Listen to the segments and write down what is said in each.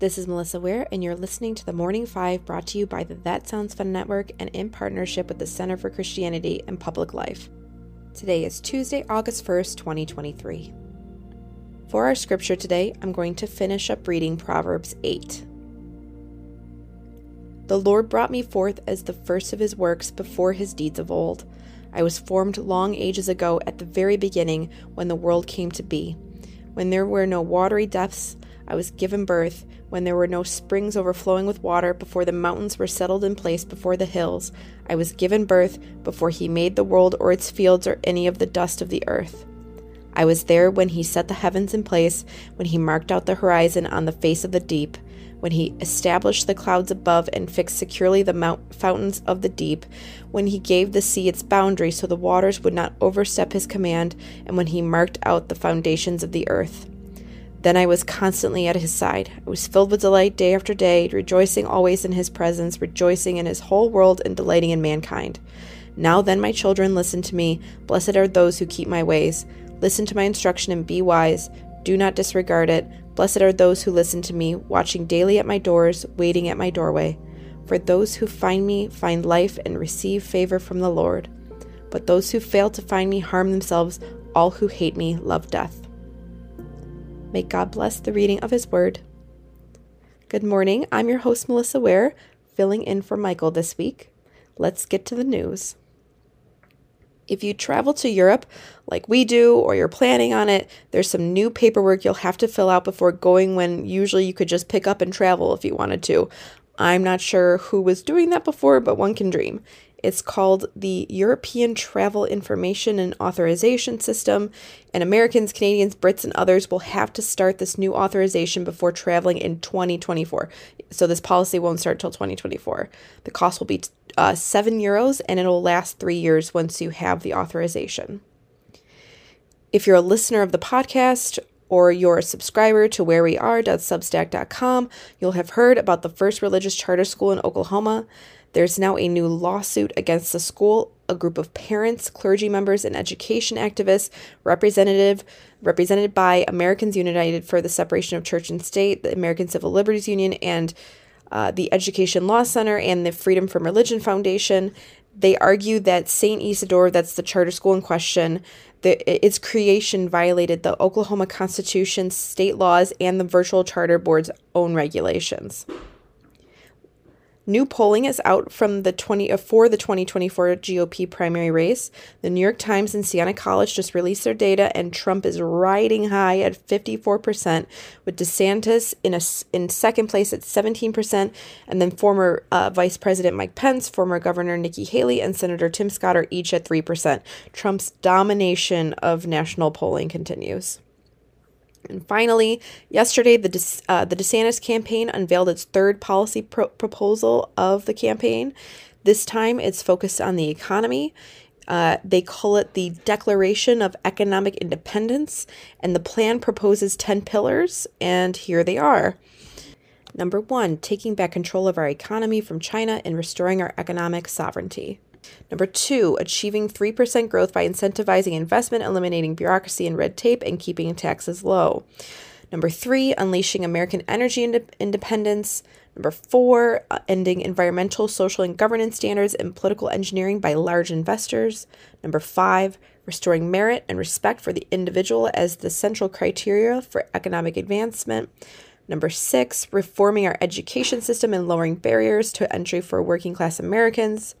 This is Melissa Wear, and you're listening to the Morning Five brought to you by the That Sounds Fun Network and in partnership with the Center for Christianity and Public Life. Today is Tuesday, August 1st, 2023. For our scripture today, I'm going to finish up reading Proverbs 8. The Lord brought me forth as the first of his works before his deeds of old. I was formed long ages ago at the very beginning when the world came to be. When there were no watery depths, I was given birth when there were no springs overflowing with water, before the mountains were settled in place before the hills. I was given birth before he made the world or its fields or any of the dust of the earth. I was there when he set the heavens in place, when he marked out the horizon on the face of the deep, when he established the clouds above and fixed securely the mount- fountains of the deep, when he gave the sea its boundary so the waters would not overstep his command, and when he marked out the foundations of the earth. Then I was constantly at his side. I was filled with delight day after day, rejoicing always in his presence, rejoicing in his whole world, and delighting in mankind. Now then, my children, listen to me. Blessed are those who keep my ways. Listen to my instruction and be wise. Do not disregard it. Blessed are those who listen to me, watching daily at my doors, waiting at my doorway. For those who find me find life and receive favor from the Lord. But those who fail to find me harm themselves. All who hate me love death. May God bless the reading of His Word. Good morning. I'm your host, Melissa Wear, filling in for Michael this week. Let's get to the news. If you travel to Europe like we do, or you're planning on it, there's some new paperwork you'll have to fill out before going when usually you could just pick up and travel if you wanted to. I'm not sure who was doing that before, but one can dream. It's called the European Travel Information and Authorization System, and Americans, Canadians, Brits, and others will have to start this new authorization before traveling in 2024. So this policy won't start till 2024. The cost will be uh, 7 euros and it'll last three years once you have the authorization. If you're a listener of the podcast or you're a subscriber to wearweare.substack.com, you'll have heard about the first religious charter school in Oklahoma. There's now a new lawsuit against the school. A group of parents, clergy members, and education activists, representative represented by Americans United for the Separation of Church and State, the American Civil Liberties Union, and uh, the Education Law Center and the Freedom from Religion Foundation. They argue that St. Isidore, that's the charter school in question, the, its creation violated the Oklahoma Constitution, state laws, and the virtual charter board's own regulations. New polling is out from the 20 uh, for the 2024 GOP primary race. The New York Times and Siena College just released their data, and Trump is riding high at 54%, with DeSantis in a in second place at 17%, and then former uh, Vice President Mike Pence, former Governor Nikki Haley, and Senator Tim Scott are each at 3%. Trump's domination of national polling continues. And finally, yesterday, the, De- uh, the DeSantis campaign unveiled its third policy pro- proposal of the campaign. This time, it's focused on the economy. Uh, they call it the Declaration of Economic Independence, and the plan proposes 10 pillars, and here they are. Number one, taking back control of our economy from China and restoring our economic sovereignty. Number two, achieving 3% growth by incentivizing investment, eliminating bureaucracy and red tape, and keeping taxes low. Number three, unleashing American energy ind- independence. Number four, uh, ending environmental, social, and governance standards and political engineering by large investors. Number five, restoring merit and respect for the individual as the central criteria for economic advancement. Number six, reforming our education system and lowering barriers to entry for working class Americans.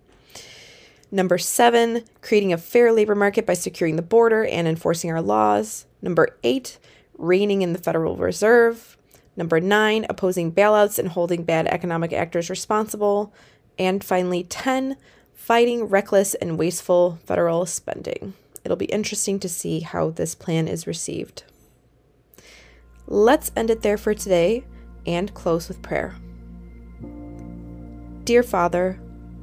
Number seven, creating a fair labor market by securing the border and enforcing our laws. Number eight, reining in the Federal Reserve. Number nine, opposing bailouts and holding bad economic actors responsible. And finally, 10, fighting reckless and wasteful federal spending. It'll be interesting to see how this plan is received. Let's end it there for today and close with prayer. Dear Father,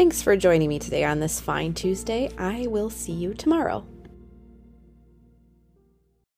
Thanks for joining me today on this fine Tuesday. I will see you tomorrow.